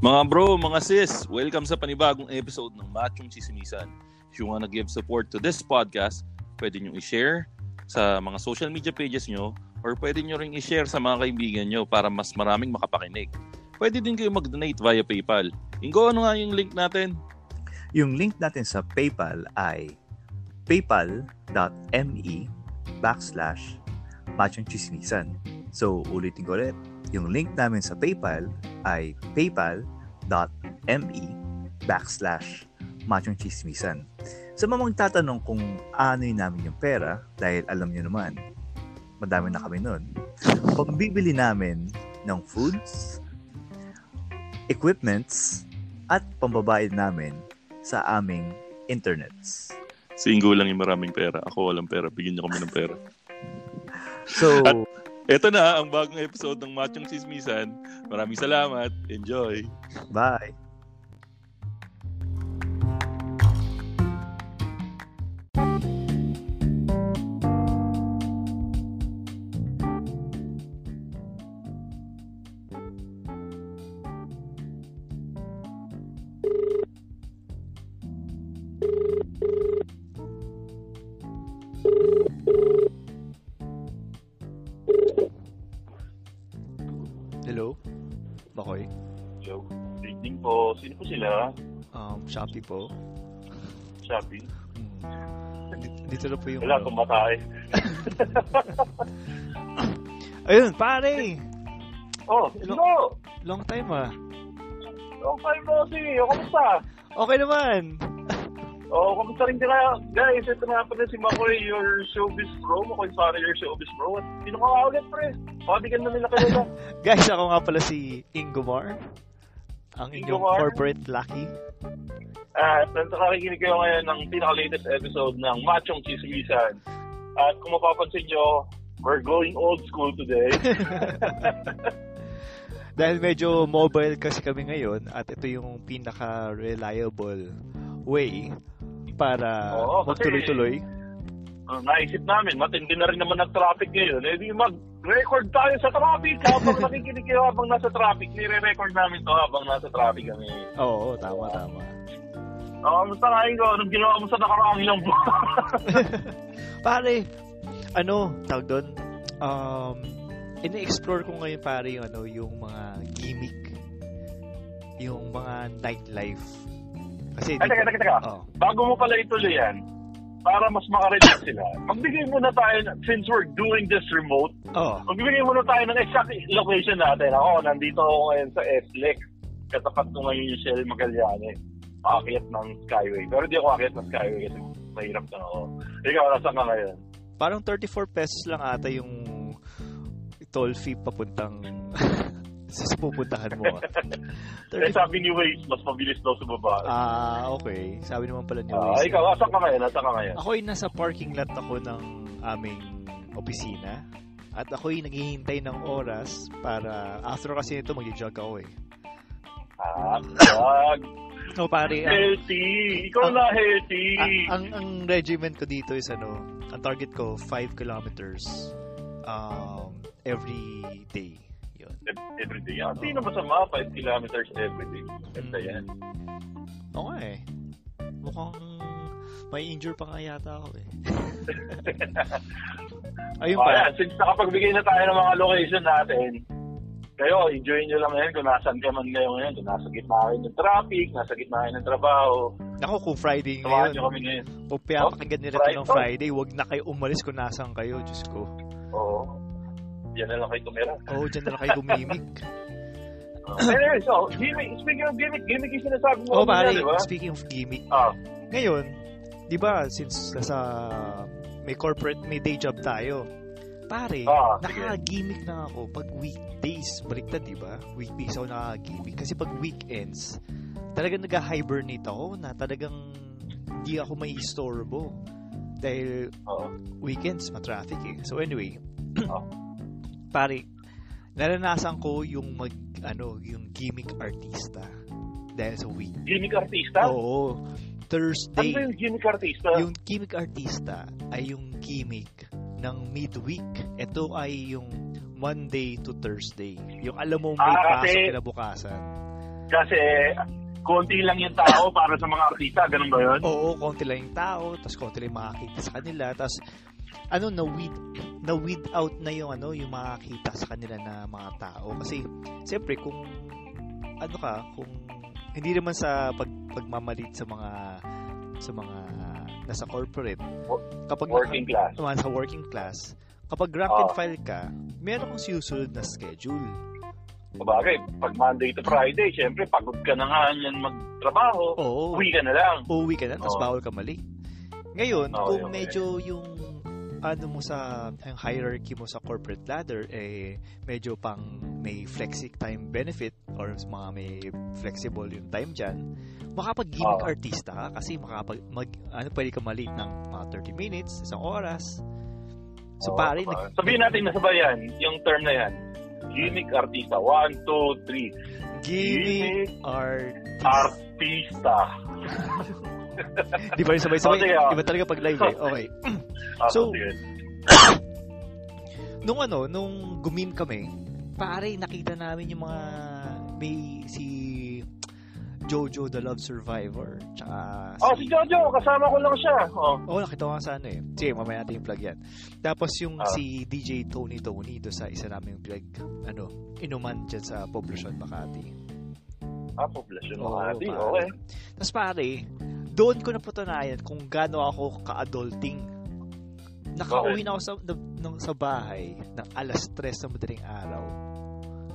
Mga bro, mga sis, welcome sa panibagong episode ng Machong Chismisan. If you wanna give support to this podcast, pwede nyo i-share sa mga social media pages nyo or pwede nyo ring i-share sa mga kaibigan nyo para mas maraming makapakinig. Pwede din kayo mag-donate via PayPal. Ingo, ano nga yung link natin? Yung link natin sa PayPal ay paypal.me backslash machongchismisan. So, ulitin ko ulit. Yung link namin sa PayPal ay paypal.me backslash machongchismisan. Sa mga magtatanong kung ano yung namin yung pera, dahil alam nyo naman, madami na kami nun. Pagbibili namin ng foods, equipments, at pambabayad namin sa aming internets. Si Ingo lang yung maraming pera. Ako walang pera. Bigyan niyo kami ng pera. So, At Ito na ang bagong episode ng Machong Sismisan. Maraming salamat. Enjoy. bye! Shopee po. Shopee? Hmm. Di- Dito na po yung... Wala, ano. tumatay. Ayun, pare! Oh, sino? Long time ah. Long time no see. O, kamusta? Okay naman! Oh, kamusta rin kaya? Guys, ito nga pala si Makoy, your showbiz bro. Makoy para your showbiz bro. At sino ka nga ulit, pre? Pabigyan na nila kanila. Guys, ako nga pala si Ingomar. Ang inyong Ingomar? corporate lucky. At nakikinig kayo ngayon ng pinaka-latest episode ng Machong Chismisan. At kung mapapansin nyo, we're going old school today. Dahil medyo mobile kasi kami ngayon at ito yung pinaka-reliable way para Oo, kasi- magtuloy-tuloy. Uh, naisip namin, matindi na rin naman ang traffic ngayon. Eh di mag-record tayo sa traffic habang nakikinig kayo habang nasa traffic. Nire-record namin to habang nasa traffic kami. Oo, tama, tama. Oh, kamusta nga ko? Anong ginawa mo sa nakaraang ilang buwan? Pare, ano, tawag doon, um, ine-explore ko ngayon pare yung, ano, yung mga gimmick, yung mga nightlife. Kasi, Ay, teka, teka, teka. Oh, Bago mo pala ituloy yan, para mas makarelate sila, magbigay muna tayo, since we're doing this remote, oh, magbigay muna tayo ng exact location natin. Ako, nandito ako ngayon sa SLEX. Katapat ko ngayon yung Shell Magallanes. Aakyat ng Skyway. Pero di ako aakyat ng Skyway kasi mahirap na ako. Ikaw, nasa ka ngayon? parang 34 pesos lang ata yung toll fee papuntang sa pupuntahan mo. ah. Eh, 30 sabi ni Waze, mas mabilis daw sa baba. Ah, okay. Sabi naman pala ni Ah, Waze. ikaw, nasa ka ngayon? Nasa ka ngayon? Ako ay nasa parking lot ako ng aming opisina. At ako'y naghihintay ng oras para after kasi nito mag-jog ako eh. Ah, wag. So pare, ang, Healthy. Ikaw ang- na healthy. ang, ang, ang regiment ko dito is ano, ang target ko 5 kilometers um, every day. Every day. Ah, di na masama. 5 kilometers every day. Ganda Mm. yan. Oo nga eh. Mukhang may injure pa nga yata ako eh. Ayun Oh, pa. yan. Since nakapagbigay na tayo ng mga location natin, kayo, enjoy nyo lang ngayon kung nasan ka man ngayon ngayon. Kung nasa gitna kayo ng traffic, nasa gitna kayo ng trabaho. Ako kung Friday ngayon, nyo kami ngayon. Kung pinapakinggan nila ito Friday. ng Friday, wag na kayo umalis kung nasan kayo. Diyos ko. Oo. Yan na lang kayo tumira. Oo, oh, dyan na lang kayo gumimik. anyway, so, gimmick, speaking of gimmick, gimmick yung sinasabi mo. Oo, oh, pare, di ba? speaking of gimmick, Ah, ngayon, di ba, since nasa may corporate, may day job tayo. Pare, Ah, sige. nakaka-gimmick na ako pag weekdays. Baliktad, di ba? Weekdays ako nakaka-gimmick. Kasi pag weekends, talagang nag-hibernate ako na talagang hindi ako may istorbo. Dahil Oo. weekends, matraffic eh. So anyway, Oh. pare, naranasan ko yung mag, ano, yung gimmick artista. Dahil sa week. Gimmick artista? Oo. Ano Thursday. ba yung gimmick artista? Yung gimmick artista ay yung gimmick ng midweek. Ito ay yung Monday to Thursday. Yung alam mo may Ah, pasok kinabukasan. Kasi konti lang yung tao para sa mga artista, ganun ba yun? Oo, konti lang yung tao, tapos konti lang yung makakita sa kanila, tapos ano na weed na weed out na yung ano yung makakita sa kanila na mga tao kasi siyempre kung ano ka kung hindi naman sa pag, pagmamalit sa mga sa mga nasa corporate kapag Working class. naman sa working class kapag rank and Ah. file ka meron kang sinusunod na schedule Sabagay, pag Monday to Friday, syempre, pagod ka na nga yan magtrabaho. oo Uwi ka na lang. uuwi ka na, tapos bawal ka mali. Ngayon, Oo, kung okay. medyo yung ano mo sa yung hierarchy mo sa corporate ladder eh medyo pang may flexi time benefit or mga may flexible yung time diyan makapag-gimmick Oo. artista ka kasi makapag mag ano pwede ka mali ng mga 30 minutes isang oras so Oo, pare diba? nag- Sabihin natin na sabayan, yung term na yan. Gimmick artista. One, two, three. gimmick artist Artista. di ba yung sabay-sabay Oh, sige, oh. iba talaga pag live eh okay Ah, So- nung ano, nung gumim kami, pare, nakita namin yung mga may si Jojo the Love Survivor, tsaka Oh, si Jojo, kasama ko lang siya. Oh. Oo, nakita ko nga sa ano eh. Sige, mamaya natin yung plug yan. Tapos yung Ah. si DJ Tony Tony do sa isa naming plug, ano, inuman dyan sa Poblacion, Makati. Ah, poblasyon Oo, Makati. pare. Okay. Tapos pare, doon ko napatunayan kung gaano ako ka-adulting. Nakauwi na ako sa, ng, ng- sa bahay ng alas 3 ng madaling araw.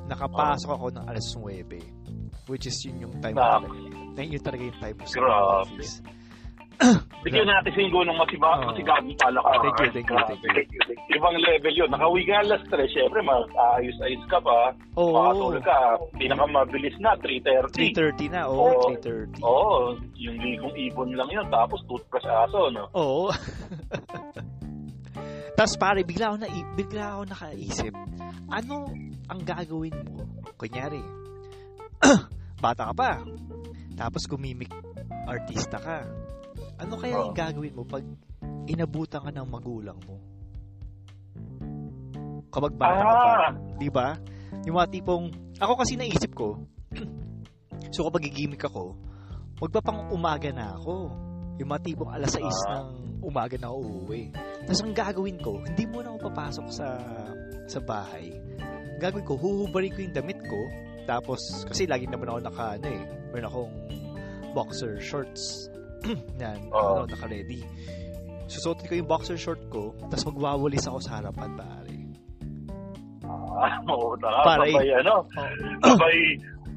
Nakapasok ako ng alas 9. Which is yun yung time Ah. ko. Na yun talaga yung time ko sa Grabe. office. Bigyan natin sa ingo ng masiba, Oo. masigagong palaka. Thank you, thank you, thank you. Ibang level yun. Nakauwi ka alas 3, syempre, mag-ayos-ayos ka pa. Oo. Makatulog ka. Pinakamabilis na, 3.30. 3.30 na. Oo, Oo. 3.30. Oo, yung ligong ibon lang yun. Tapos toothbrush aso, no? Oo. Tapos pare, bigla ako, na, bigla ako nakaisip, ano ang gagawin mo? Kunyari, bata ka pa, tapos gumimik artista ka. Ano kaya Oo. yung gagawin mo pag inabutan ka ng magulang mo? Kapag bata ka pa, Ah, di ba? Yung mga tipong, ako kasi naisip ko, so kapag gigimik ako, magpapang umaga na ako. Yung mga tipong alas 6 Ah. ng umaga na ako uuwi. Tapos ang gagawin ko, hindi mo na ako papasok sa sa bahay. Gagawin ko, huhubarin ko yung damit ko. Tapos, kasi lagi naman ako naka, ano eh, meron akong boxer shorts. Yan, Oo. ano, naka-ready. Susuotin ko yung boxer short ko, tapos magwawalis ako sa harapan, pare. ah, oo, na, Para- sabay, ano, sabay,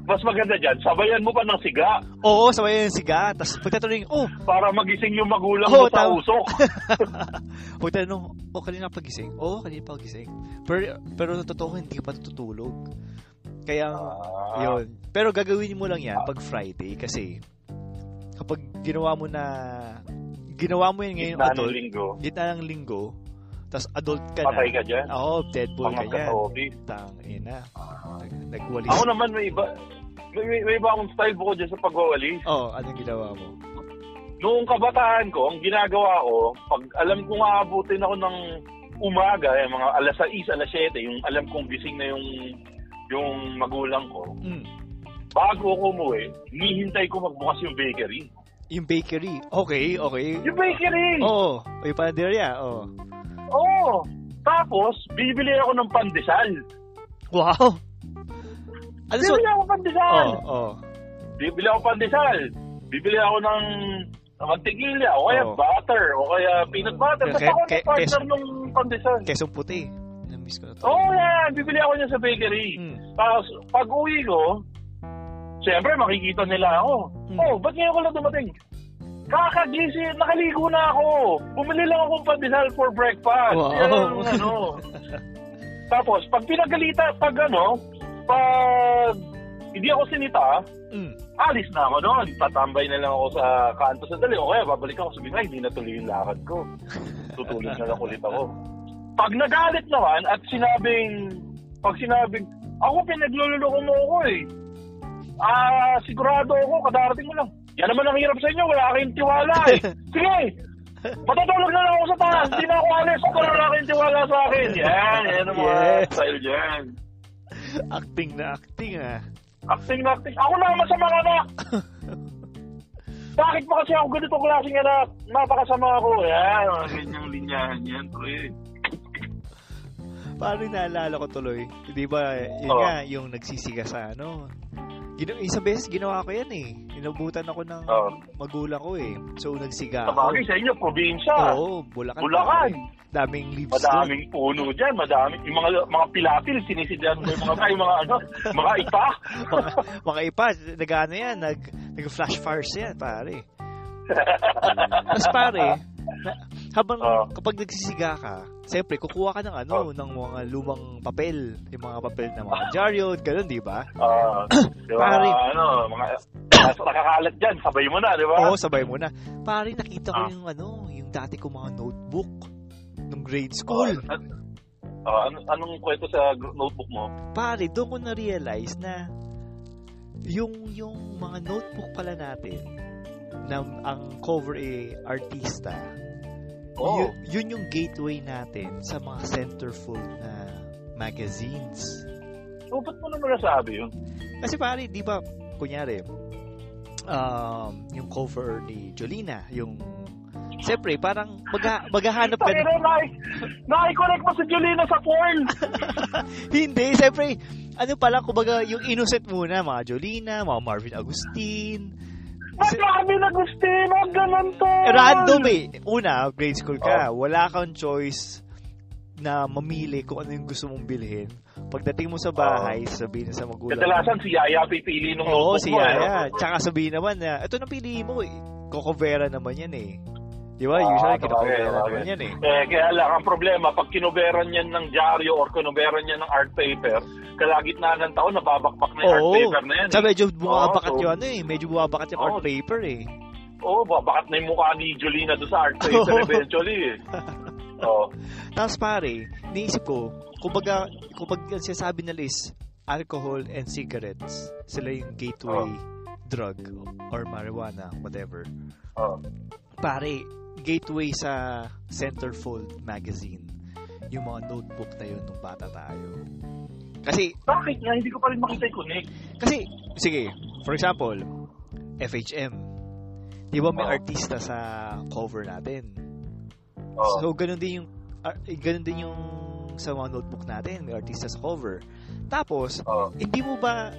mas maganda dyan, sabayan mo pa ng siga Oo, sabay yung siga. Tapos pagtatanong, oh, para magising yung magulang Oo, mo sa tama. usok. pagtatanong, oh, kanina pagising? Oo, kanina pagising. Pero, pero na totoo, hindi ka pa tutulog. Kaya, Ah, yun. Pero gagawin mo lang yan pag Friday kasi kapag ginawa mo na ginawa mo yun ngayon gitna ng adult, linggo, gitna ng linggo, tapos adult ka patay na. ka dyan. Oo, dead boy ka Pangag yan. ka hobby. Tang ina. Nag- Nagwalis. Ako naman may iba, may, may, may iba akong style bukod dyan sa pagwawalis. Oo, oh, anong ginawa mo? Noong kabataan ko, ang ginagawa ko, pag alam kong aabutin ako ng umaga, eh, mga alas 6, alas 7, yung alam kong gising na yung yung magulang ko, Mm. Bago ako umuwi, hinihintay ko magbukas yung bakery. Yung bakery. Okay, okay. Yung bakery! Oo, oh, yung panaderia. Oo. Oo! Tapos, bibili ako ng pandesal. Wow! Ano so? Bibili ako ng pandesal! Oo, oo. Bibili ako pandesal. Bibili ako ng mantikilya, o kaya Oo. butter, o kaya peanut butter. Basta ako ng partner ng pandesal. Kesong puti. Na-miss ko na to. Oo, oh, yan. Bibili ako niya sa bakery. Mm. Tapos, pag uwi ko, siyempre, makikita nila ako. Mm. Oh, ba't ngayon ko lang dumating? Kakagising, nakaligo na ako. Bumili lang akong pandesal for breakfast. Wow. Yan ang ano. Tapos, pag pinagalitan, pag ano, pag hindi ako sinita, Mm. alis na ako noon. Tatambay na lang ako sa kanto sa dali. O kaya, babalik ako sabihin, ay, hindi na tuloy yung lakad ko. Tutulog na lang ulit ako. Pag nagalit naman at sinabing, pag sinabing, ako pinaglululoko mo ako eh. Ah, sigurado ako, kadarating mo lang. Yan naman ang hirap sa inyo, wala kayong tiwala eh. Sige, matutulog na lang ako sa taas. Hindi na ako alis wala kayong tiwala sa akin. Yan, yan ang mga style dyan. Acting na acting ah. Acting na acting. Ako naman sa mga anak. Bakit ba kasi ako ganito klaseng anak? Napakasama ako. Yan, mga ganyang linyahan yan, pre. Paano naalala ko tuloy? Di ba, yun Oo. nga, yung nagsisiga sa ano. Gina- isang beses ginawa ko yan eh. Inabutan ako ng Oo. magulang ko eh. So, nagsiga ako. bagay sa inyo, probinsya. Oo, Bulacan. Bulacan. Daming leaves doon. Madaming puno dyan, madami. Yung mga mga pilapil, sinisidyan mo yung mga, ay, mga ano, mga ipa. mga, mga ipa, nag-ano yan, nag, nag-flash fires yan, pare. Tapos pare, na, habang Oo. kapag nagsisiga ka, siyempre, kukuha ka ng ano, Oo. ng mga lumang papel. Yung mga papel ng mga dyaryo, ganun, di ba? Ah, di ba, Pare. ano, mga, nakakalat dyan, sabay mo na, di ba? Oo, sabay mo na. Pare, nakita ko Ah. yung ano, yung dati ko mga notebook nung grade school. Ah, ah, ano, anong kwento sa notebook mo? Pare, doon ko na-realize na yung yung mga notebook pala natin na ang cover eh artista. Oo. Yun, yun yung gateway natin sa mga centerfold na magazines. So, ba't mo naman nasabi yun? Kasi pare, di ba, kunyari, um, yung cover ni Jolina, yung, siyempre, parang magha, maghahanap ka Tangina, na, nai- nai-connect mo si Jolina sa porn. hindi, siyempre, ano pala, kumbaga, yung innocent muna, mga Jolina, mga Marvin Agustin, Madami na Agustino, ganun to. random eh. Una, grade school ka, wala kang choice na mamili kung ano yung gusto mong bilhin. Pagdating mo sa bahay, sabihin sa magulang. Kadalasan si Yaya pipili nung Oo, si mo. eh, Yaya. Tsaka sabihin naman na, ito na pili mo eh. Kokobera naman yan eh. Di ba? Ah, Usually, kinokobera sabagay. naman yan eh. Eh, kaya lang, ang problema, pag kinuberan yan ng dyaryo or kinuberan yan ng art paper, kalagitnaan ng taon, nababakbak na yung art Oo. paper na yan. Sa medyo bumabakat Oo, so- yung ano eh. Medyo bumabakat yung art Oo. paper eh. Oo, babakat na yung mukha ni Jolina doon sa art paper Oo. eventually eh. Oo. Tapos pare, niisip ko, kumbaga, kumbaga ang sinasabi nila is alcohol and cigarettes. Sila yung gateway drug or marijuana, whatever. Oo. Pare, gateway sa Centerfold magazine. Yung mga notebook na yun nung bata tayo. Kasi, Bakit nga? Hindi ko pa rin makita yung connect. kasi, sige, for example, FHM. Di ba may Oo. artista sa cover natin? Oo. So, ganun din yung eh, ganun din yung sa mga notebook natin, may artista sa cover. Tapos, Oo. hindi mo ba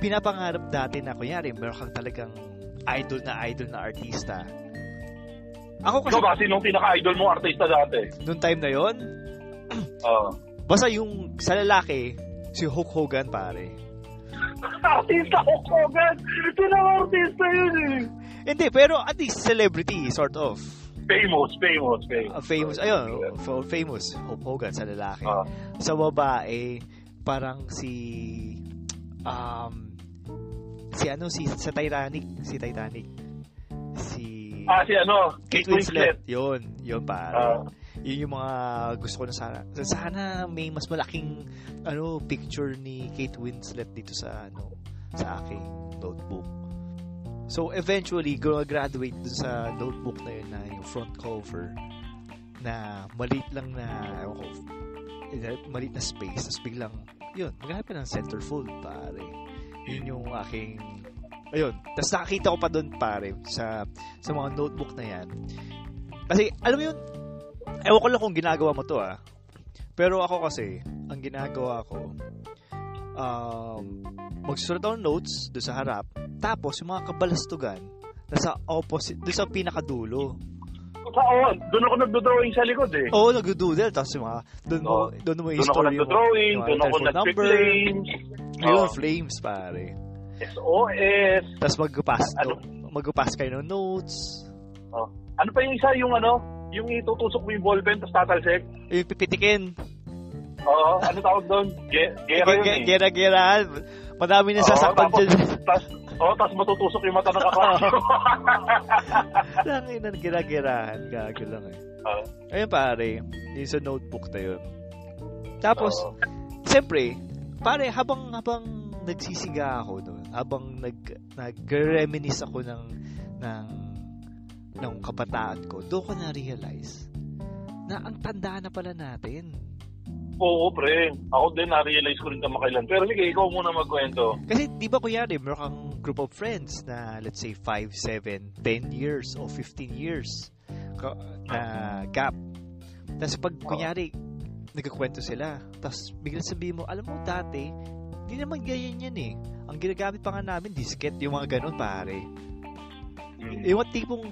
pinapangarap dati na kunyari, meron kang talagang idol na idol na artista? Ako kasi, Ikaw ba, sinong pinaka-idol mo artista dati? nung time na yon Oo. basta yung sa lalaki, si Hulk Hogan pare. artista Hulk Hogan! Pinaka-artista yun eh. Hindi, pero at least celebrity, sort of. Famous, famous, famous. Uh, famous, ayun, famous, Hulk Hogan sa lalaki. Ah. Sa babae, parang si um si ano si sa Titanic, si Titanic. Ah, si ano? Kate Winslet. Yun, yun pare. Ah. yun yung mga gusto ko na sana. Sana may mas malaking ano picture ni Kate Winslet dito sa ano sa aking notebook. So eventually, graduate dun sa notebook na yun na yung front cover na maliit lang na ko, maliit na space tapos biglang yun, maghanap ng centerfold pare. Yun yung aking ayun, tapos nakakita ko pa doon pare sa sa mga notebook na yan. Kasi alam mo yun, ewan ko lang kung ginagawa mo to ah. Pero ako kasi, ang ginagawa ko, um, magsusulat ako ng notes doon sa harap, tapos yung mga kabalastugan, nasa opposite, doon sa pinakadulo. Oo, doon ako nagdo-drawing sa likod eh. Oo, oh, nag-doodle, tapos yung mga, doon mo, Oo. doon mo yung Doon ako story mo. nagdo-drawing, yung mga doon ako telephone number. nag-flames. Ayun, Oo. flames, pare. SOS. Tapos mag-pass, Ano? note, mag-pass kayo ng notes. Ano pa yung isa, yung ano, yung itutusok mo yung ballpen tapos tatalsik? Yung pipitikin. Oo, ano tawag doon? Ge- Gera yun eh. Gera-gerahan. Madami na sasaktan dyan. Tapos, oh, tapos matutusok yung mata ng kaklase. Lang yun ang gira-girahan. Gago lang eh. Oo. Ayun pare, yung sa notebook na yun. Tapos, Oo. siyempre, pare, habang habang nagsisiga ako doon, habang nag nag-reminisce ako ng ng ng kabataan ko, doon ko na-realize na ang tanda na pala natin. Oo, pre. Ako din, na-realize ko rin kamakailan. Pero sige, ikaw muna magkwento. Kasi di ba kunyari, meron kang group of friends na let's say 5, 7, 10 years o 15 years na gap. Tapos pag kunyari, nagkakwento sila, tapos bigla sabihin mo, alam mo dati, di naman ganyan yan eh. Ang ginagamit pa nga namin, disket, yung mga ganun pare. Yung mga tipong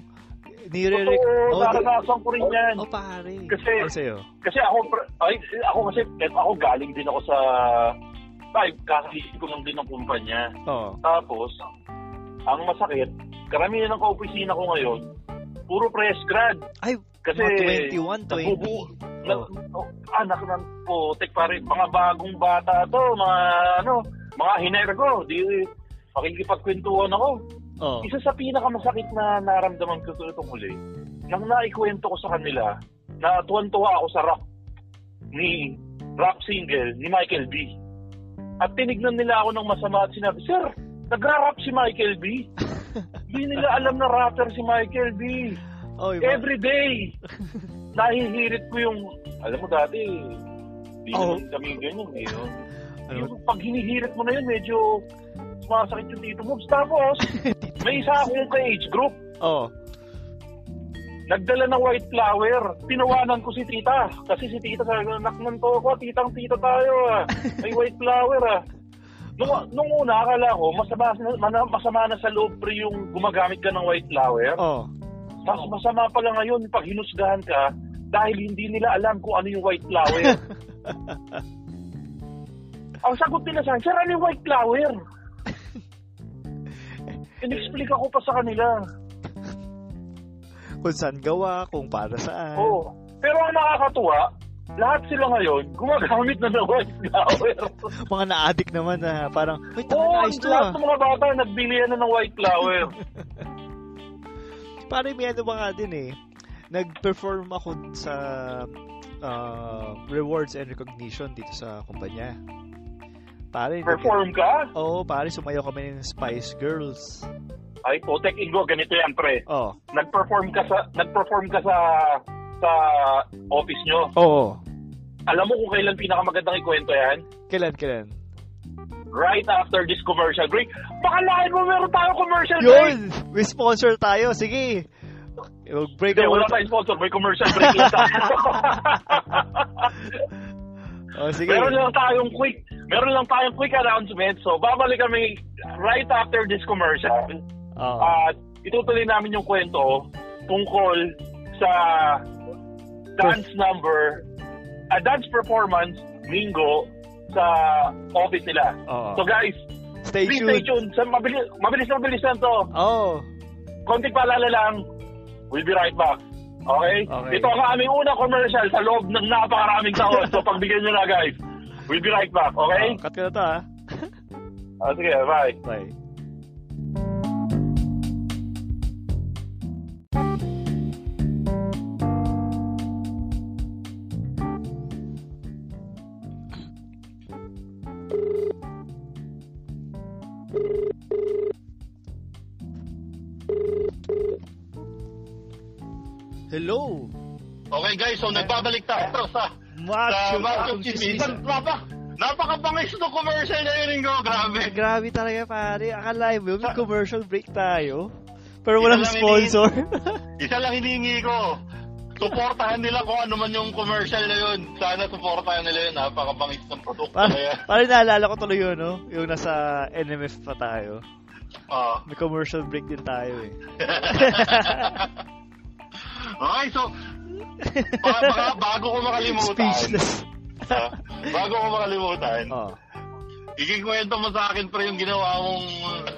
nire Totoo, Oh, naranasan ko rin yan. Oh pare. Kasi- Ano sa'yo? Kasi ako, ay, ako kasi, ako galing din ako sa, ay, kakalisip ko lang din ng kumpanya. Oo. Tapos, ang masakit, karamihan ng kaopisina ko ngayon, puro fresh grad. Ay, Kasi, mga 21, 20. nabubuo- na, Oh. anak ng putek pa rin, mga bagong bata to, mga ano, mga hinergo, di makikipagkwentuhan ako. Oh. Isa sa pinakamasakit na naramdaman ko ito itong huli, nang naikwento ko sa kanila, na tuwan-tuwa ako sa rap ni rap single ni Michael B. At tinignan nila ako ng masama at sinabi, Sir, nagra-rap si Michael B. Hindi nila alam na rapper si Michael B. Oh, iba. Every day, nahihirit ko yung, alam mo dati, hindi Oh. naman kami ganyan eh. no? Ano? Yung pag hinihirit mo na yun, medyo sumasakit yung dito moves. Tapos, may isa akong ka-age group. Oh. Nagdala ng white flower. Tinawanan ko si tita. Kasi si tita sabi ko, anak ng to ko, titang tita tayo ah. May white flower ah. Nung, nung una, akala ko, masama, masama na sa loob pre yung gumagamit ka ng white flower. Oh. Tapos masama pala ngayon pag hinusgahan ka dahil hindi nila alam kung ano yung white flower. Ang sagot nila sa akin, Sir, ano yung white flower? In-explica ko pa sa kanila. Kung saan gawa, kung para saan. Oo. Pero ang nakakatuwa, lahat sila ngayon gumagamit na ng white flower. Mga na-addict naman na parang, wait, Oo, tama nice to lahat ah. ng mga bata nagbili na ng white flower. Parang may ano ba nga din eh. Nag-perform ako sa uh, rewards and recognition dito sa kumpanya. Pare, Perform ka? Oo, pare, sumayaw kami ng Spice Girls. Ay, Potek Ingo, ganito yan, pre. Oh, Nag-perform ka sa nag-perform ka sa sa office nyo. oo. Alam mo kung kailan pinakamagandang ikwento yan? Kailan, kailan? Right after this commercial break. Baka lahat mo meron tayong commercial break. Yun! May sponsor tayo, sige. Break Hindi, wala tayong sponsor. May commercial break lang tayo. Oh, sige. meron lang tayong quick, meron lang tayong quick announcement. So, babalik kami right after this commercial. Oo. At itutuloy namin yung kwento tungkol sa dance number, a dance performance, Mingo, sa office nila. Oo. So guys, Stay please stay tuned. tuned. Sa mabilis, mabilis na mabilis lang to. Oh. Konting paalala lang. We'll be right back. Okay? Okay. Ito ang aming unang commercial sa loob ng napakaraming taon. so pagbigyan nyo na guys. We'll be right back. Okay? Oh, cut ko na to ah. Ah, sige, bye. Bye. Okay guys, so nagbabalik tayo sa Macho. sa Macho Chismisan. Napak, napakabangis ng commercial na yun ko. Grabe. Grabe talaga pare. Akala mo, may commercial break tayo. Pero walang Isa sponsor. Isa lang hinihingi ko. Suportahan nila kung ano man yung commercial na yun. Sana suportahan nila yun. Napakabangis ng produkto na yan. parang naalala ko tuloy yun, no? Yung nasa NMF pa tayo. Ah. May commercial break din tayo eh. okay, so baka, baka, bago ko makalimutan, Speechless. ah, bago ko makalimutan, Oh. ikikwento mo sa akin pre yung ginawa mong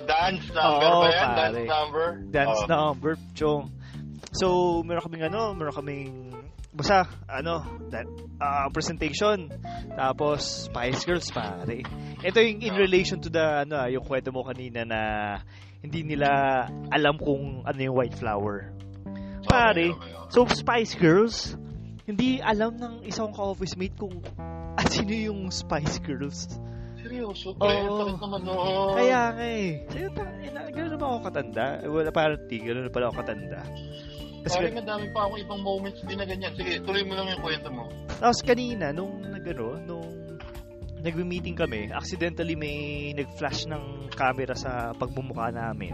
Dance number Oo, ba yan? pare. Dance number? Dance Oh. number, chong. So, meron kaming ano, meron kaming basta ano, that, ah, presentation. Tapos Spice Girls pare. Ito yung in relation to the ano, ah, yung kwento mo kanina na hindi nila alam kung ano yung white flower. Pare, Okay, okay, okay. so Spice Girls, hindi alam ng isang ka-office mate kung at sino yung Spice Girls. Seryoso, pre. Oo. Bakit naman no? Kaya nga eh. Sayo, ina, gano'n na ba ako katanda? Eh, Wala, parang di, gano'n pala ako katanda. Tapos, Pare, madami pa akong ibang moments din na ganyan. Sige, tuloy mo lang yung kwento mo. tapos kanina, nung nagano, nung nagme-meeting kami, accidentally may nag-flash ng camera sa pagmumukha namin.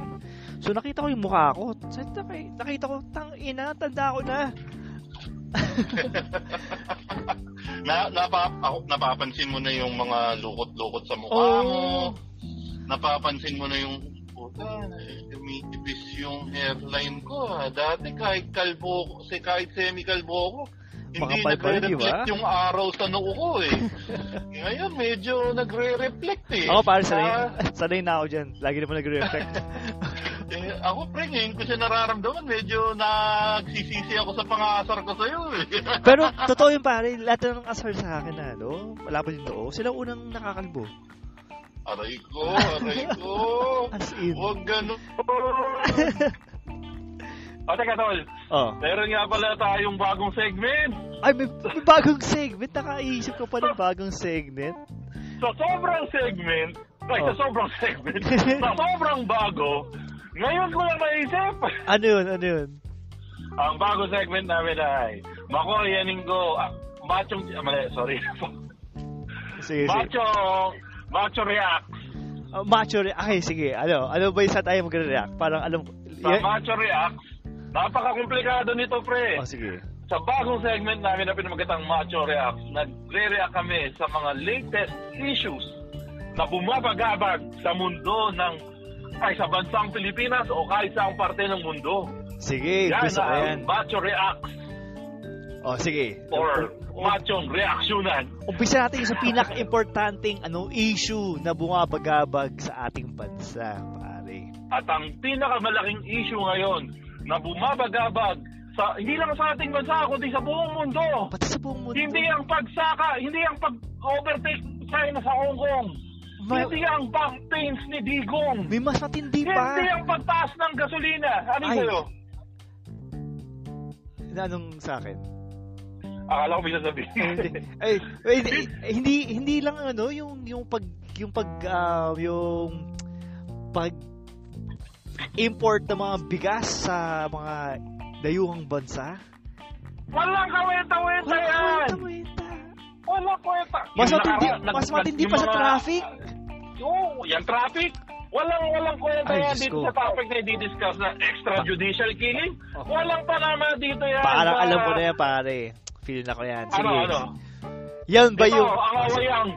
So nakita ko yung mukha ko. Nakita, nakita ko, tang ina, tanda ko na. Na, napa, ako, napapansin mo na yung mga lukot-lukot sa mukha Oo. mo. Napapansin mo na yung puta, tumitipis yung hairline ko. ah. Dati kahit kalbo ko, si kahit semi-kalbo ko, hindi nagre-reflect yung araw sa noo ko eh. Ngayon, medyo nagre-reflect eh. Ako parang Sa- sanay, sanay na ako dyan. Lagi naman nag-reflect. Eh, ako, pre, ngayon ko siya nararamdaman. Medyo nagsisisi ako sa pangasar ko sa'yo eh. Pero totoo yung pare, lahat ng asar sa akin na, no? Wala pa din noo. Sila unang nakakalbo. aray ko, aray ko. As in. Huwag ganun. O, teka, tol. Oh. Meron nga pala tayong bagong segment. Ay, may, may bagong segment. Nakaisip ko pa ng bagong segment. Sa sobrang segment, ay, Oh. sa sobrang segment, sa sobrang bago, ngayon ko lang naisip. Ano yun? Ano yun? Ang bago segment namin ay Mako Yaninggo, ah, Machong, ah, mali, sorry. Sige, sige. Macho, Macho React. Uh, macho re- Okay, sige. Ano? Ano ba yung saan tayo magre-react? Parang alam ko. Sa Yeah. Macho React, napaka-komplikado nito, pre. Oh, sige. Sa bagong segment namin na pinamagatang Macho React, nagre-react kami sa mga latest issues na bumabagabag sa mundo ng ay sa bansang Pilipinas o kahit saang parte ng mundo. Sige, yan gusto ko yan. ang Macho React Oh, sige. or Machong Reaksyonan. Umpisa natin sa pinaka-importanting ano, issue na bumabagabag sa ating bansa, pare. At ang pinakamalaking issue ngayon na bumabagabag sa hindi lang sa ating bansa kundi sa buong mundo. Pati sa buong mundo. Hindi ang pagsaka, hindi ang pag-overtake China sa Hong Kong. May, Hindi ang back pains ni Digong. may mas matindi pa. Hindi ang pagtaas ng gasolina. Ano Ay. sa'yo? Na anong sa akin? Akala ko may sasabihin. Ay, hindi, hindi hindi lang ano yung yung pag yung pag ah, yung pag import ng mga bigas sa mga dayuhang bansa. Walang kawenta-wenta yan. Walang kwenta. Mas matindi, mas matindi pa sa traffic. Oo, yan traffic. Walang walang kwenta Ay, yan Diyos dito ko. sa topic na i-discuss na extrajudicial killing. Oh. Walang panama dito yan. Parang alam ko na yan, pare. Feel na ko yan. Sige. Ano, ano? Yan ba Ito, yung... ang awayang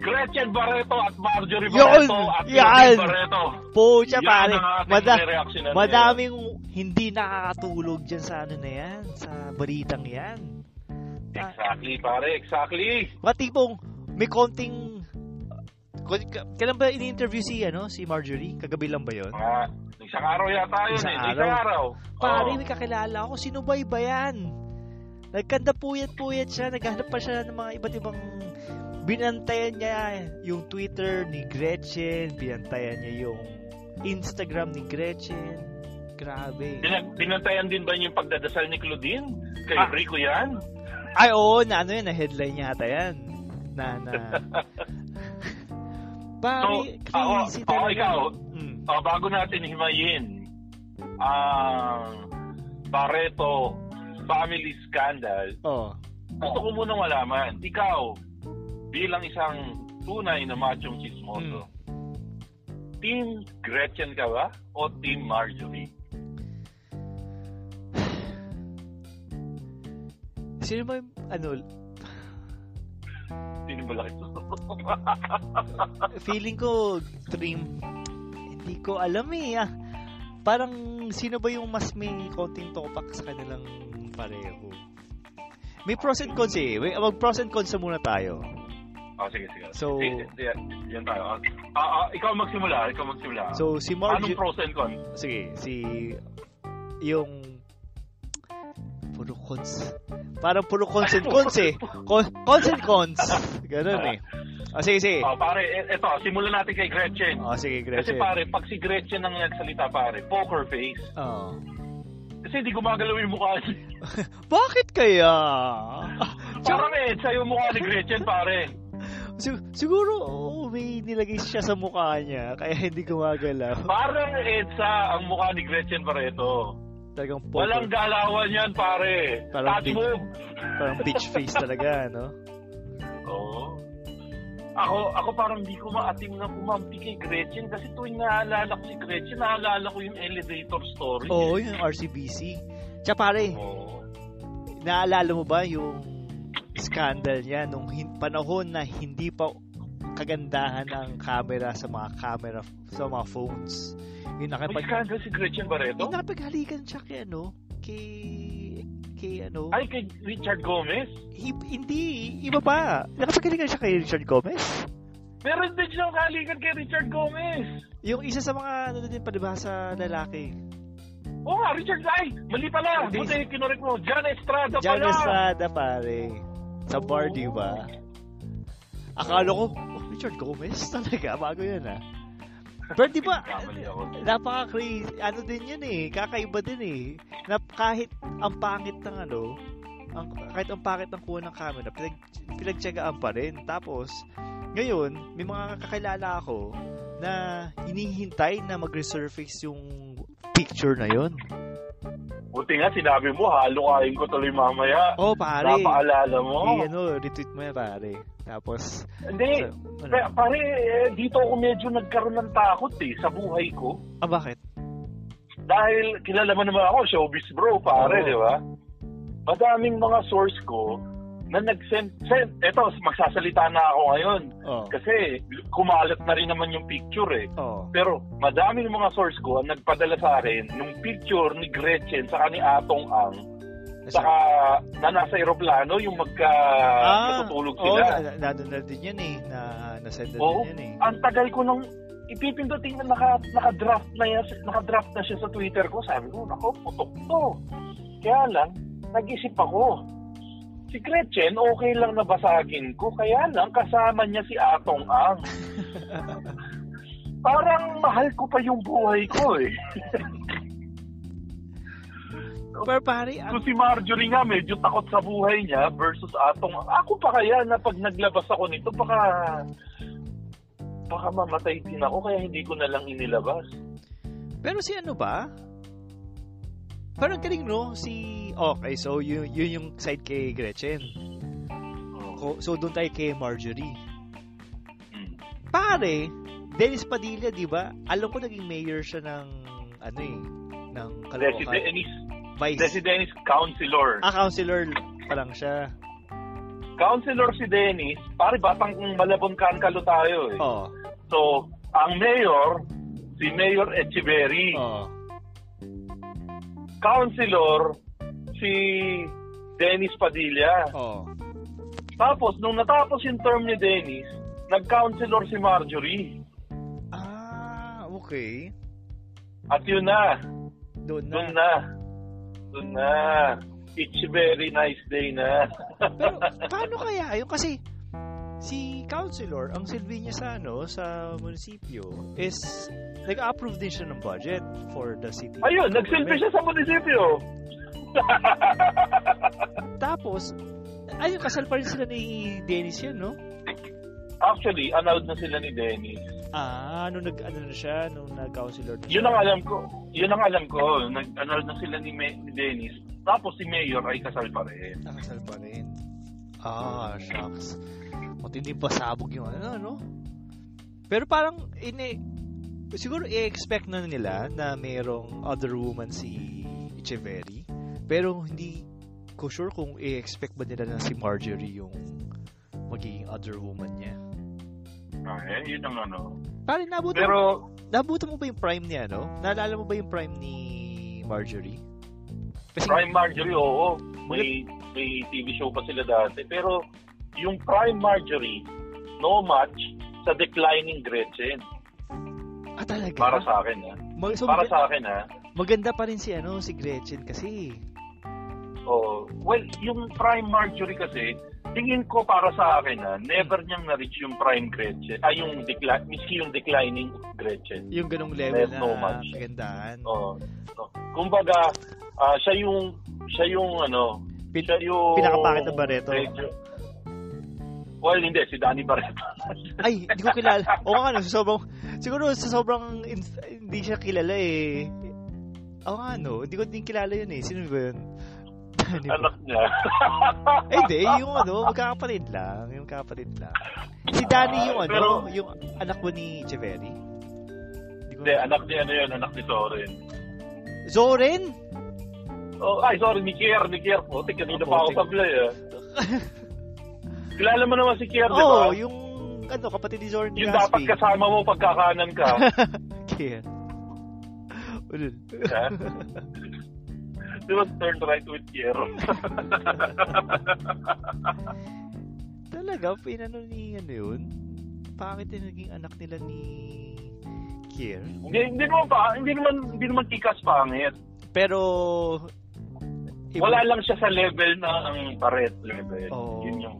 Gretchen Barreto at Marjorie Yun! Barreto at Yan! Barreto. Pucha, Yan pare. ang ating Mada- reaction na madaming hindi nakakatulog dyan sa ano na yan. Sa balitang yan. Exactly, pare. Exactly. Mga tipong may konting... Kailan ba ini-interview si, ano, si Marjorie? Kagabi lang ba yun? Mga isang araw yata yun Isang eh. araw? Isang araw. Pare, Oo. may kakilala ako. Sino ba iba yan? Nagkanda puyat-puyat siya. Naghanap pa siya ng mga iba't ibang... Binantayan niya yung Twitter ni Gretchen. Binantayan niya yung Instagram ni Gretchen. Grabe. Binantayan din ba yung pagdadasal ni Claudine? Kay Ah. Rico yan? Ay, oo, na ano yan, na headline yata yan. Na, na... Ako- crazy ako, talaga. ikaw. Mm. Ah, bago natin himayin ang Barreto family scandal, Oh. gusto ko munang malaman, ikaw, bilang isang tunay na machong chismoso, Hmm. Team Gretchen ka ba? O Team Marjorie? Sino ba yung, ano, Sino ba laki feeling ko, dream, hindi ko alam eh. Ah. Parang, sino ba yung mas may konting topak sa kanilang pareho? May pros and cons eh. May- Mag pros and cons na muna tayo. Ah, sige, sige. So- Sige, sige, yan tayo. Ah, ah, ikaw magsimula, ikaw magsimula. So, si Anong Marjorie... pros and cons? Sige, si... Yung... Puro cons. Parang puro cons and cons eh. Con- cons and cons. Ganun eh. Ah, sige, sige. Oh, pare, e- eto, simulan natin kay Gretchen. Oh, sige, Kasi Gretchen. pare, pag si Gretchen ang nagsalita pare, poker face. Oh. Kasi hindi gumagalaw yung mukha niya. Bakit kaya? Parang eh, sa yung mukha ni Gretchen pare. Sig- siguro, oh, may nilagay siya sa mukha niya, kaya hindi gumagalaw. Parang EDSA ang mukha ni Gretchen Pareto. Talagang poker. Walang galawan yan pare. Parang Touch big- move. Parang bitch face talaga, no? Oo. Ako, ako parang di ko maatim na pumampi kay Gretchen kasi tuwing naalala ko si Gretchen, naalala ko yung elevator story. Oo, yung RCBC. Tsaka pare, Oo. naalala mo ba yung scandal niya nung hin- panahon na hindi pa kagandahan ang camera sa mga camera sa mga phones. Yung nakapag scandal si Gretchen Barreto? yung napaghalikan siya kay ano, kay kay ano, Ay, kay Richard Gomez? hi- hindi, iba pa. Nakapaghalikan siya kay Richard Gomez. Meron din siyang kalikan kay Richard Gomez. Yung isa sa mga ano din pa diba sa lalaki. Oo nga, Richard Ay, mali pala. Hindi. Buti kinurek mo. John Estrada Jan pala. Estrada pare. Sa bar, Oo. di ba? Akala ko, oh, Richard Gomez talaga, bago yun ah. Pero di ba, napaka-crazy, ano din yun eh, kakaiba din eh. Na kahit ang pangit ng ano, ang, kahit ang pangit ng kuha ng camera, pinag, pinagtyagaan pa rin. Tapos, ngayon, may mga kakilala ako na hinihintay na mag-resurface yung picture na yon. Buti nga, sinabi mo, halukain ko tuloy mamaya. Oh, pare. Napaalala mo. I, ano, retweet mo yan, pare. Tapos, Hindi. sa- ano? Pare, eh, dito ako medyo nagkaroon ng takot eh, sa buhay ko. ah, bakit? Dahil kilala mo naman ako, showbiz bro, pare, Oo. di ba? Madaming mga source ko na nag-send, send, eto, magsasalita na ako ngayon. Oh. Kasi kumalat na rin naman yung picture eh. Oh. Pero madaming mga source ko ang nagpadala sa akin nung picture ni Gretchen sa ni Atong Ang saka na nasa aeroplano yung magka natutulog oh, sila. na, na, na, na din yan eh. Na, nasend na Oo. din yan eh. Ang tagal ko nung ipipindutin na naka, naka-draft na yan, naka-draft na siya sa Twitter ko. Sabi ko, nako, putok to. Kaya lang, nag-isip ako. Si Gretchen, okay lang na basagin ko. Kaya lang, kasama niya si Atong Ang. Parang mahal ko pa yung buhay ko eh. Pero pare, So si Marjorie nga medyo takot sa buhay niya versus Atong. Ako pa kaya na pag naglabas ako nito baka baka mamatay din ako kaya hindi ko na lang inilabas. pero si ano ba? Parang galing no? Si, okay, so yun, yun yung side kay Gretchen. So doon tayo kay Marjorie. Mm. Pare, Dennis Padilla, di ba? Alam ko naging mayor siya ng, ano eh, ng Caloocan. Dennis, Vice. Desi Dennis, counselor. Ah, councilor pa lang siya. Counselor si Dennis, pare batang malabon kankalo tayo eh. Oo. So, ang mayor, si Mayor Echeverry. Oo. Counselor, si Dennis Padilla. Oo. Tapos, nung natapos yung term ni Dennis, nag-counselor si Marjorie. Ah, okay. At yun na, Doon na. doon na. Doon na. It's a very nice day na. Pero paano kaya yun? Kasi si councilor, ang silbi niya sa ano, sa munisipyo is nag-approve din siya ng budget for the city. Ayun, nagsilbi siya sa munisipyo. Tapos, ayun, kasal pa rin sila ni Dennis yan, no? Actually, annulled na sila ni Dennis. Ah, nung nag, ano na siya, nung nag-councilor na Yun ang alam ko. Yun ang alam ko. Nag-annulled na sila ni, Me- ni Dennis. Tapos si Mayor ay kasal pa rin. Nakasal pa rin. Ah, shucks. Matindi pa sabog yung ano, no? Pero parang, ini, siguro i-expect na nila na mayroong other woman si Echeverry. Pero hindi ko sure kung i-expect ba nila na si Marjorie yung magiging other woman niya. Okay, yun ang ano. Pare, nabutan, Pero, nabutan mo ba yung prime niya, no? Naalala mo ba yung prime ni Marjorie? Kasi, Prime Marjorie, oo. May, may TV show pa sila dati. Pero, yung Prime Marjorie, no match sa declining Gretchen. Ah, talaga? Para sa akin, ha? Mag- so, Para mag- sa akin, ha? maganda pa rin si, ano, si Gretchen kasi. Oh, well, yung prime Marjorie kasi, tingin ko para sa akin, ha, never niyang na-reach yung prime Gretchen. Ay, yung, decli- miski yung declining Gretchen. Yung ganong level There's na no match. kagandahan. Oh. oh. Kumbaga, ah, siya yung, siya yung, ano, Pin- siya yung... pinakapakit na Barreto. medyo- Well, hindi, si Danny Barreto. Ay, hindi ko kilala. O nga, no, sa sobrang, siguro sa sobrang in- hindi siya kilala eh. Oo nga, no, hindi ko din kilala yun eh. Sino ba yun? Danny? Anak niya. Ay, hindi, yung ano, magkakapatid lang. Yung magkakapatid lang. Si Danny yung ano, Pero- yung anak mo ni Echeverry. Hindi anak niya, ano yun, anak ni Soren. Zoren? Oh, ay, sorry, ni Kier, ni Kier. Puti, kanina pa ako sablay, ah. Kilala mo naman si Kier, di Oo, ba? oh, yung ano, kapatid ni Zoren Yung dapat Gaspi. kasama mo pagkakanan ka. Kaya. Ulul. Di ba turn right with Kier? Talaga, pinano ni ano yun? Bakit yung naging anak nila ni Kier? hindi, hindi naman pa, hindi naman, hindi naman kikas pangit. Pero, iba- Wala lang siya sa level na ang Barret level. Oo. Yun yung...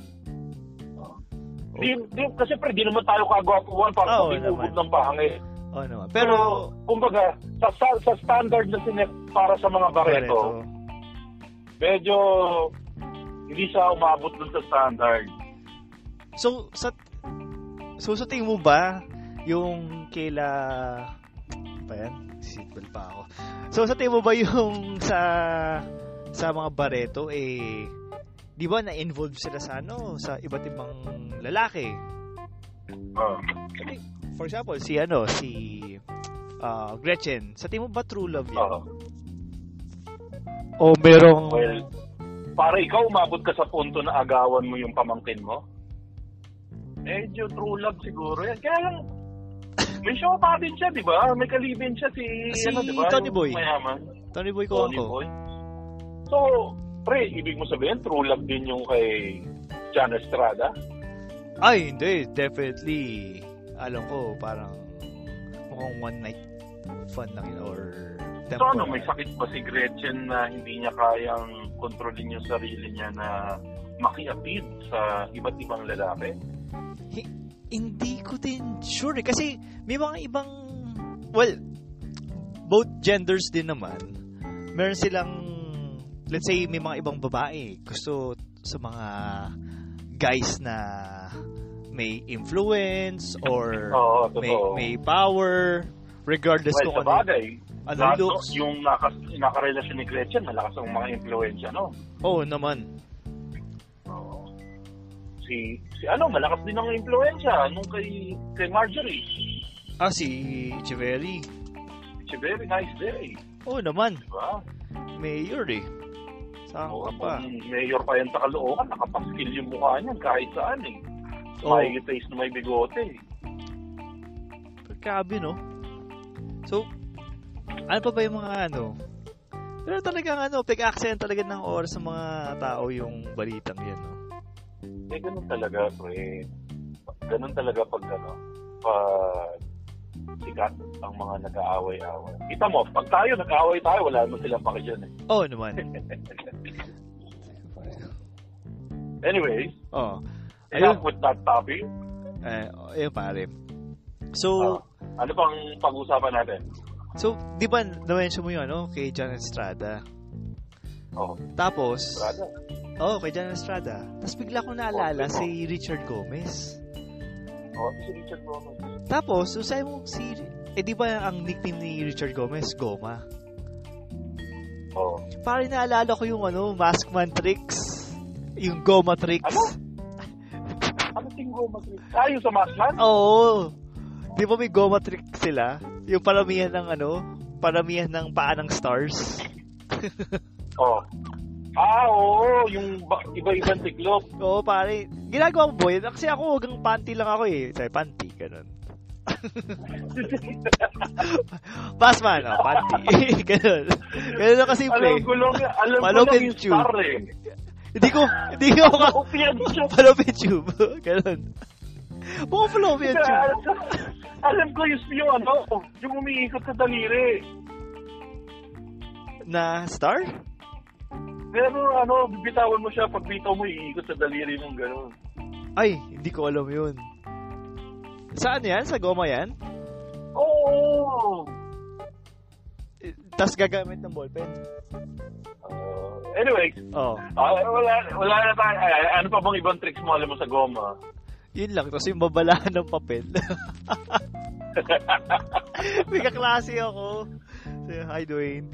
Di, di, kasi pre, di naman tayo kagwapuan para pinubog naman. ng pangit. Oh, naman. Pero, Pero, kumbaga, sa, sa, sa standard na sinet para sa mga Barreto, medyo hindi siya umabot dun sa standard. So, sa So, sa tingin mo ba yung kila pa yan? Seatbelt pa ako. So, sa tingin mo ba yung sa sa mga Barreto eh di ba na-involve sila sa ano sa iba't ibang lalaki? Oh. Kasi, for example, si ano, si ah, Gretchen, sa tingin mo ba true love yan? Oo. O merong Well, para ikaw umabot ka sa punto na agawan mo yung pamangkin mo, medyo true love siguro yan. Kaya lang, may show pa din siya, di ba? May kalibin siya si, Si ano, di ba? Tony Boy. Mayaman. Tony Boy Tony Coco. Boy. So, pre, ibig mo sabihin, true love din yung kay John Estrada? Ay, hindi. Definitely. Alam ko, parang mukhang one night fun lang yun or So ano, may sakit ba si Gretchen na hindi niya kayang kontrolin yung sarili niya na makiapid sa iba't ibang lalaki? Hindi ko din sure eh. Kasi may mga ibang, well, both genders din naman. Meron silang, let's say, may mga ibang babae. Gusto sa mga guys na may influence or Oo, may, may power regardless well, kung sa ano, ano looks. yung nakas, nakarelasyon ni Gretchen, malakas ang mga influensya, no? Oo naman. Si, si ano, malakas din ang influensya nung kay, kay Marjorie. Ah, si a very nice day, Oo naman. di ba? Mayor eh. Saan ka pa? mayor pa yan sa Caloocan, nakapaskil yung mukha niya kahit saan eh. Oo. May face na may bigote eh. Pagkabi, no? So, ano pa ba yung mga ano? Pero talagang ano, pag-accent talaga ng oras ng mga tao yung balitang yan, no? Eh, ganun talaga, pre. Ganun talaga pag, ano, pag sikat ang mga nag-aaway-away. Kita mo, pag tayo nag-aaway tayo, wala naman silang paki dyan eh. Oo naman. Anyway, enough Ayun, with that topic. eh, ayun pare. So, Ah, ano pang pag-usapan natin? so, di ba na-mention mo yung ano, kay John Estrada? Oh, Tapos, brother. oh, kay John Estrada. Tapos bigla ko naalala Oh, si Richard Gomez. Oh, si Richard Gomez. Tapos, so sabi mo si, eh di ba ang nickname ni Richard Gomez, Goma? Oh. Parang naalala ko yung ano, Maskman Tricks. Yung Goma Tricks. Ano? Ano ting Gomez? Ah, yung sa Masman? Oo. Di ba may Goma Tricks sila? Yung paramihan ng ano, paramihan ng paa ng stars. Oh. Ah, oo, yung ba- iba-ibang tiklop. Oo, pare. Ginagawa mo boy. Kasi ako, hanggang panty lang ako eh. Sorry, panty. Ganun. Basman, oh, panty. ganun. Ganun lang kasi alam play. ko lang, alam ko Malupit lang yung tube. star eh. Hindi ko, hindi ko ka... Malupit tube. Tube. ganun. Bill Kaya, Chew. alam- alam ko yung, yung ano, yung umiikot sa daliri. Na star? Pero ano, bibitawan mo siya, pag bitaw mo, iikot sa daliri mong gano'n. Ay, hindi ko alam yun. Saan yan? Sa goma yan? Oo! Tas gagamit ng ballpen? Uh, anyway, Oo. ah, wala, wala na tayo. Ay, ano pa bang ibang tricks mo alam mo sa goma? Yun lang. Tapos yung babalahan ng papel. May kaklase ako. So, hi, Dwayne.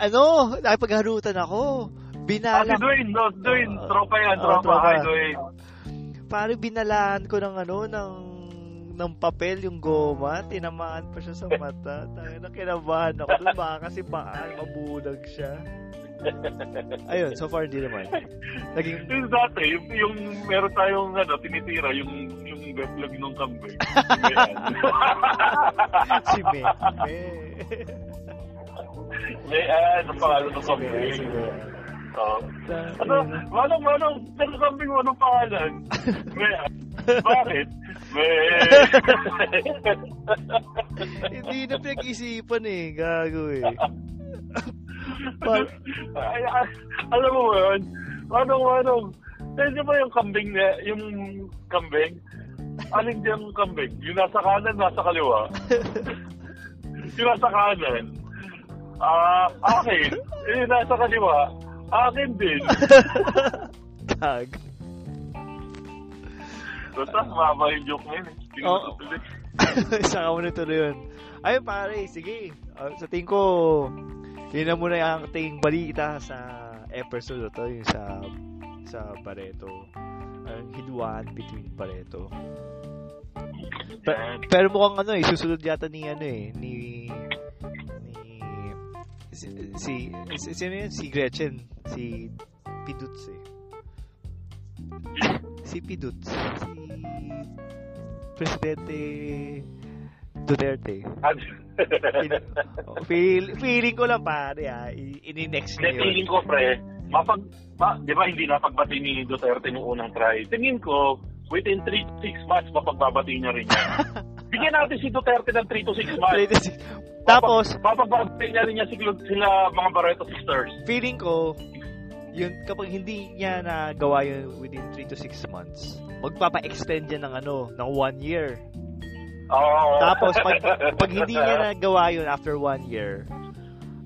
Ano? Nakipagharutan ako. Ah, si Binalang. Dwayne, no, Dwayne, Oo. tropa yan, Oo, tropa. tropa. Hi, Dwayne. Parang binalaan ko ng ano, ng ng papel yung goma, tinamaan pa siya sa mata. Tayo na kinabahan ako dun, baka kasi baka mabulag siya. Ayun, so far hindi naman. Naging, Yung dati, yung, yung meron tayong ano, tinitira, yung yung betlog ng kambing. Si Me. Me. Ah, ano pangalan ng Si Me. kambing? Si Ta- Ano, manong, manong, ng kambing mo, anong pangalan? May, bakit? May, Hindi na pinag-isipan eh. Gago eh. Pa- ay, ay, alam mo yun? Manong, manong, Pwede ba yung kambing na, yung kambing? Alin diyang kambing? Yung nasa kanan, nasa kaliwa? yung nasa kanan, ah, akin. Yung nasa kaliwa, akin din. Gag. Basta, mama yung joke na yun. eh. Hindi ko Oo. matutuloy. Saka mo nito na yun. Ayun pare, sige. Ah, sa tingin ko, yun na muna yung ating balita sa episode to, yung sa sa Barreto. Ang hidwaan between Barreto. Pe- pero mukhang ano eh, susunod yata ni ano eh, ni si, si, si sino yun? Si Gretchen. Si Piduts eh. Si Piduts. Si Presidente Duterte. Oh, feel, feeling ko lang pare ah, ini-next niya feeling ko, pre, mapag, ma, di ba hindi napagbati ni Duterte nung unang try? Tingin ko, within 3 to 6 months, mapagbabati niya rin yan. Bigyan natin si Duterte ng 3 to 6 months. Tapos, Mapagbabati niya rin niya sila, sila mga Barreto sisters. feeling ko, yun, kapag hindi niya nagawa yun within 3 to 6 months, magpapa-extend yan ng ano, ng 1 year. Oo. Tapos, pag, pag hindi niya nagawa yun after 1 year,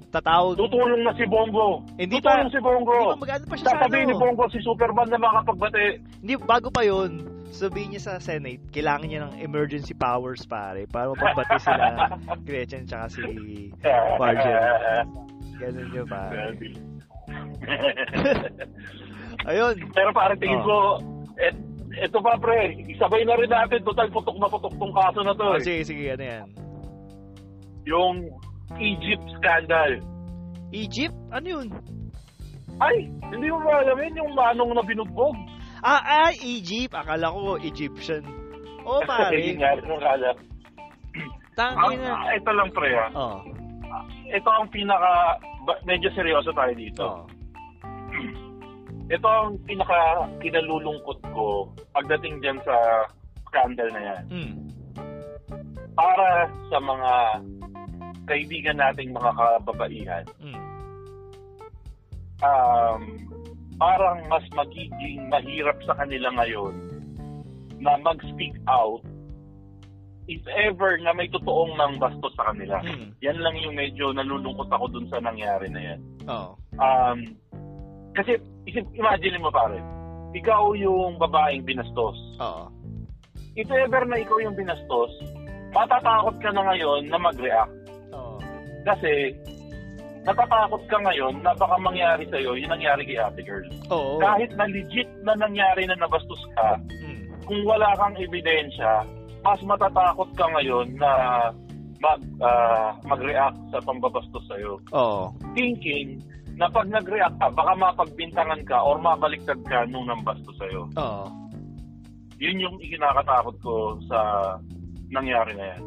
tatawag, Tutulong na si Bongo. Hindi pa- Tutulong si Bongo. hindi pa pa siya ni ano. Bongo si Superman na makapagbati. Hindi, bago pa yun, sabihin niya sa Senate, kailangan niya ng emergency powers pare, para mapagbati sila Gretchen tsaka si Marjorie. Ganun yun pare. Ayun. Pero parang tingin Oh. ko, et, eto pa pre, isabay na rin natin, total putok na putok tong kaso na to. Oh, eh. sige, sige, ano yan? Yung Egypt scandal. Egypt? Ano yun? Ay, hindi mo ba alam yun, yung manong na binugbog? Ah, ah, Egypt. Akala ko Egyptian. Hindi pare. nga, nung kala. Tangin Ang, na. ah, ito lang pre ha. Oo. Ito ang pinaka, medyo seryoso tayo dito. Oo. Ito ang pinaka kinalulungkot ko pagdating dyan sa scandal na yan. Hmm. Para sa mga kaibigan nating mga kababaihan, Hmm. um, parang mas magiging mahirap sa kanila ngayon na mag-speak out if ever na may totoong nang bastos sa kanila. Hmm. Yan lang yung medyo nalulungkot ako dun sa nangyari na yan. Oo. Um, kasi, isip, imagine mo pare, ikaw yung babaeng binastos. Oo. If ever na ikaw yung binastos, matatakot ka na ngayon na mag-react. Oo. Kasi, natatakot ka ngayon na baka mangyari sa'yo yung nangyari kay ate girl. Oo. Kahit na legit na nangyari na nabastos ka, Hmm. kung wala kang ebidensya, mas matatakot ka ngayon na mag, ah, mag-react sa pambabastos sa'yo. Oo. Thinking na pag nag-react ka, baka mapagbintangan ka or mabaliktad ka nung nambastos sa'yo. Oo. Yun yung ikinakatakot ko sa nangyari na yan.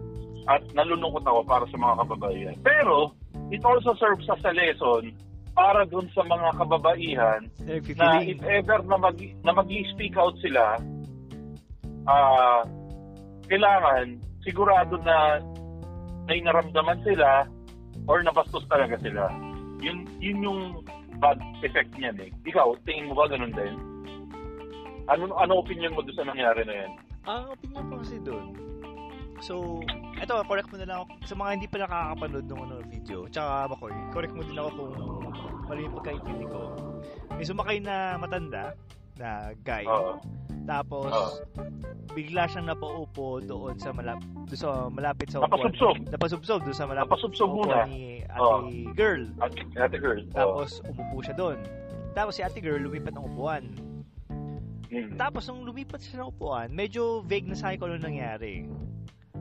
At nalulungkot ako para sa mga kababaihan. Pero, it also serves as a lesson para dun sa mga kababaihan na if ever na mag, na mag-speak out sila, ah kailangan sigurado na may naramdaman sila or nabastos talaga sila. Yun, yun yung bad effect niyan eh. Ikaw, tingin mo ba ganun din? Ano, ano opinion mo doon sa nangyari na yan? Ang opinion ko kasi doon, so, eto, correct mo na lang ako, sa mga hindi pa nakakapanood ng ano, video, tsaka Makoy, correct mo din ako kung mali yung pagkaintindi ko. May sumakay na matanda, na guy, Oo. tapos, Oo. bigla siyang napaupo doon sa, malap, doon sa malapit sa upuan. Napasubsob. Napasubsob doon sa malapit Napasubsob sa muna. upuan ni ate girl. Ate, ate girl. Tapos, umupo siya doon. Tapos si ate girl lumipat ng upuan. Mm. Tapos nung lumipat siya ng upuan, medyo vague na sa akin kung ano nangyari.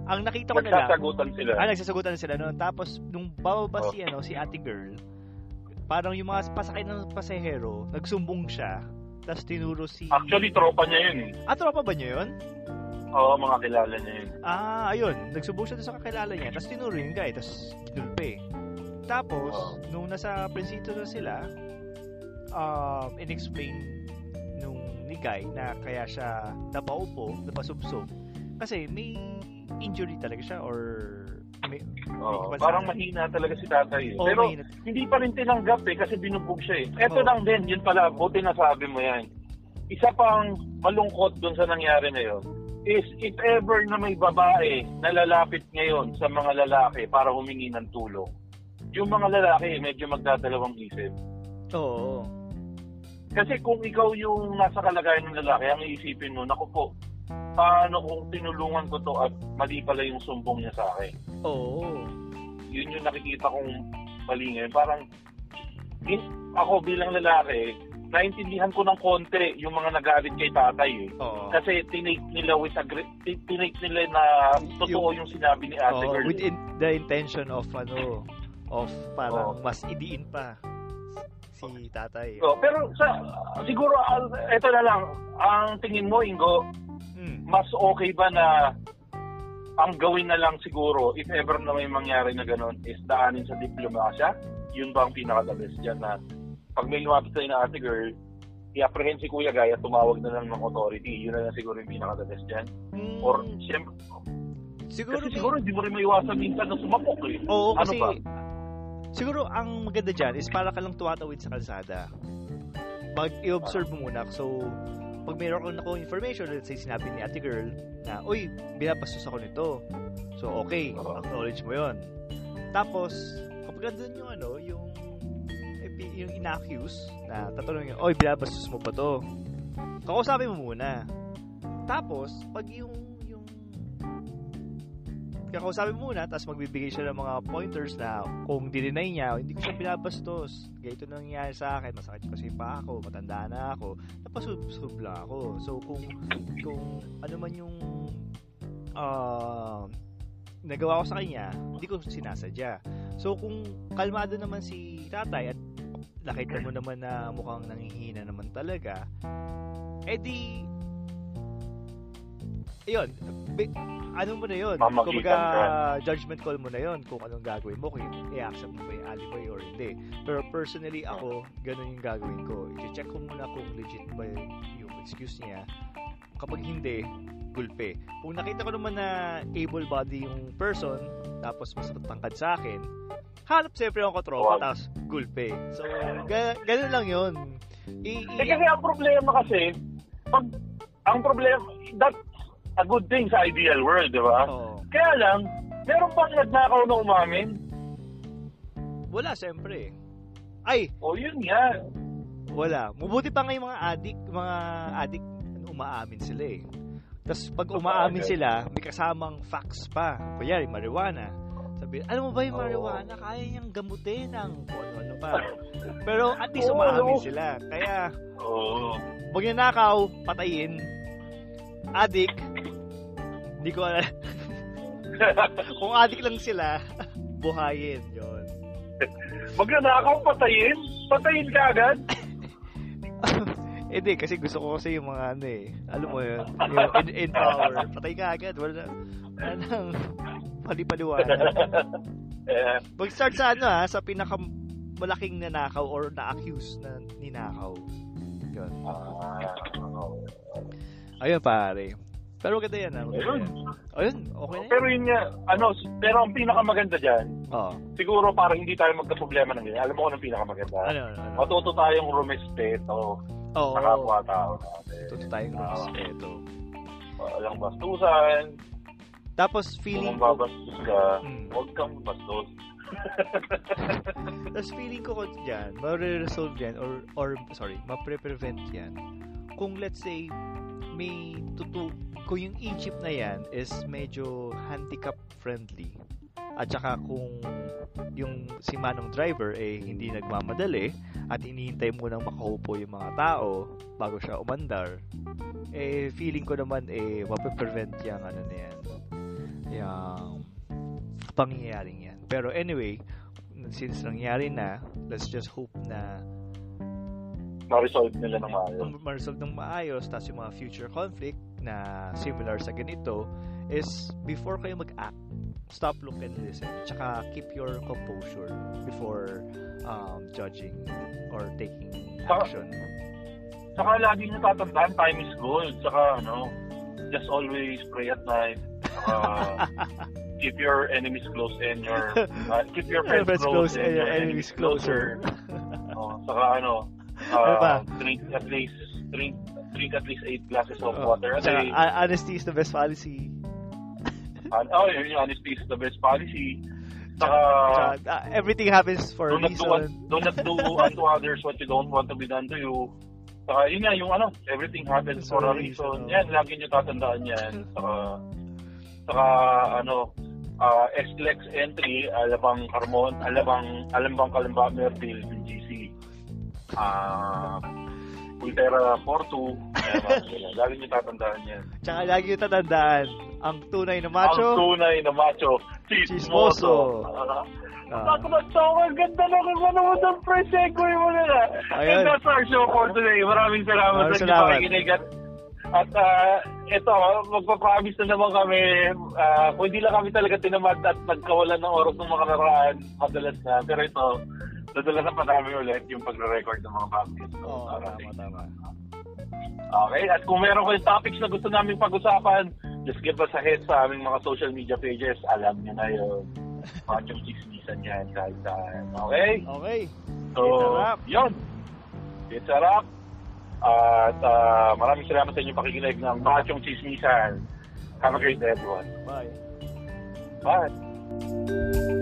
Ang nakita ko na lang, Nagsasagutan sila. ah, nagsasagutan na sila noon. Tapos nung bababa Oh. si, ano, si ate girl, parang yung mga pasakay ng pasahero, nagsumbong siya. Tapos tinuro si... Actually, tropa niya yun eh. Ah, tropa ba niyo yun? Oo, mga kilala niya yun. Ah, ayun. Nagsumbong siya sa kakilala niya. Tapos tinuro yung guy. Tapos kinulpe. Tapos, Oh. nung nasa prinsito na sila, um, in-explain nung ni guy na kaya siya napaupo, napasubsob. Kasi may injury talaga siya or may, may parang mahina talaga si tatay eh. Oo, Pero mahina. hindi pa rin tinanggap eh kasi binubog siya eh. Eto Oo. lang din, yun pala, buti nasabi mo yan. Isa pang malungkot dun sa nangyari na yun is if ever na may babae na lalapit ngayon sa mga lalaki para humingi ng tulong, yung mga lalaki medyo magdadalawang isip. Oo. Kasi kung ikaw yung nasa kalagayan ng lalaki, ang iisipin mo, naku po, paano kung tinulungan ko to at mali pala yung sumbong niya sa akin? Oo. Yun yung nakikita kong mali ngayon. Parang, in, ako bilang lalaki, naintindihan ko ng konti yung mga nagalit kay tatay eh. Oo. Kasi tinake nila with ti- tinake nila na totoo yung sinabi ni ate Oo, girl. with in, the intention of ano, of parang Oo. mas idiin pa si tatay. So, pero sa siguro eto na lang ang tingin mo Ingo Hmm. mas okay ba na ang gawin na lang siguro if ever na may mangyari na ganun is daanin sa diplomasya yun ba ang pinaka the best dyan na pag may lumapit sa'yo na ate girl i-apprehend si Kuya Gaya tumawag na lang ng authority yun na lang siguro yung pinaka the best dyan Hmm, or siyempre siguro, kasi may- siguro hindi mo rin maiwasan minsan na sumapok eh Oo, Ano kasi ba? siguro ang maganda dyan is para ka lang tumatawid sa kalsada. Pag i-observe mo muna, so pag mayroon ako information, let's say sinabi ni ate girl na, uy, binabastos ako nito. So, okay, acknowledge mo yon. Tapos, kapag nandun yung ano, yung epi- yung ina-accuse na tatanungin, oy, binabastos mo ba to? Kakausapin mo muna. Tapos, pag yung kakausapin muna, tapos magbibigay siya ng mga pointers na kung dinenay niya, hindi ko siya binabastos. Ganito nangyayari sa akin, masakit kasi pa ako, matanda na ako, napasub-sub lang ako. So, kung, kung ano man yung ah, nagawa ko sa kanya, hindi ko sinasadya. So, kung kalmado naman si tatay at nakita mo naman na mukhang nangihina naman talaga, edi, ayun, bi- ano mo na yun? Kumbaga, judgment call mo na yun kung anong gagawin mo, kung i-accept mo ba yung alibi or hindi. Pero personally, ako, ganun yung gagawin ko. I-check ko muna kung legit ba yung, excuse niya. Kapag hindi, gulpe. Kung nakita ko naman na able body yung person, tapos mas matangkad sa akin, hanap siyempre ako katropa, Wag. tapos gulpe. So, ga- ganun lang yun. I- Eh, i- kasi ang problema kasi, pag, ang problema, that's a good thing sa ideal world, di ba? Oo. Kaya lang, meron bang nagnakaw na umamin? wala, siyempre. Ay, O yun nga. Wala. Mabuti pa nga yung mga addict, mga addict, ano, umaamin sila eh. Tapos pag umaamin sila, may kasamang facts pa. Kunyari, marijuana. Sabi, alam mo ba yung marijuana, kaya niyang gamutin ng ano-ano pa. Pero at least umaamin sila. Kaya, pag nanakaw, patayin. Addict, hindi ko alam. Kung addict lang sila, buhayin. Yun. Magnanakaw, patayin? Patayin ka agad? Hindi, kasi gusto ko kasi yung mga ano eh. Alam mo yun, yung in, in power. Patay ka agad. Wala, wala nang palipaliwanag. eh, Mag-start sa ano ha, sa pinaka malaking nanakaw or na-accuse na ninakaw. Yun. ah, oo. Ayun pare. Pero maganda yan, ah. Maganda Ayun. yan. Ayun, okay na Pero yan. yun nga, ano, pero ang pinakamaganda dyan, Oo. siguro para hindi tayo magka-problema ng ganyan. Alam mo kung anong pinakamaganda? Ano, ano, ano? Matuto tayong rumespeto Oo. sa kapwa-tao natin. Totoo tayong Ah, respeto. Walang bastusan. Tapos Kung feeling ko, mababastos ka, Hmm. huwag kang bastos. tapos feeling ko ko dyan, ma-resolve yan, or, or, sorry, ma-prevent yan. Kung let's say, may tutu, kung yung e-chip na yan is medyo handicap friendly, at saka kung yung si manong driver eh hindi nagmamadali at inihintay mo nang makaupo yung mga tao bago siya umandar eh feeling ko naman eh mape-prevent yung ano na yan yung pangyayaring yan. Pero anyway since nangyari na let's just hope na Ma-resolve nila ng maayos. ma-resolve ng maayos tapos yung mga future conflict na similar sa ganito is before kayo mag-act stop, look, and listen. Tsaka keep your composure before um, judging or taking Saka- action. Saka lagi nyo tatandaan, time is gold. Saka ano, just always pray at night. Saka keep your enemies close and your, uh, keep your friends, Friends close, close and your enemies closer. oh, saka ano, Ano ba? uh, drink at least, drink, drink at least 8 glasses of Oh, water a day. uh, honesty is the best policy. And, oh, yun, yung honesty is the best policy. Saka, uh, everything happens for a not do, un- reason. do not do unto others what you don't want to be done to you. Saka yun nga, yung ano, everything happens for a reason. Yan, lagi nyo tatandaan yan. Saka, saka ano, uh, SLEX entry, alabang Carmon, alabang, alabang Kalamba, BGC. Ah, Ultera Porto. Yan, mga ganyan. Lagi nyo tatandaan yan. Tsaka lagi yung tatandaan, ang tunay na macho, Ang tunay na macho, Chismoso. chismoso. Ah, Ah. Tatamad sa ako. Ang ganda na kung ano mo ng first segue mo na na. Ayan. And that's our show for today. Maraming salamat Maraming sa salamat. At, at ah, ito, magpapromise na naman kami, ah, kung hindi lang kami talaga tinamad at nagkawalan ng oras ng mga karaan, madalas na. Pero ito, dadalasan pa namin ulit yung pagre-record ng mga podcast. Oo, tama, tama. Okay, at kung meron kayong topics na gusto namin pag-usapan, just give us a hit sa aming mga social media pages. Alam niyo na yun. Machong chismisan yan kahit saan. Okay? Okay. So, It's yun. It's a wrap. At ah, maraming salamat sa inyong pakikinig ng Machong Chismisan. Have a great day, everyone. Bye. Bye.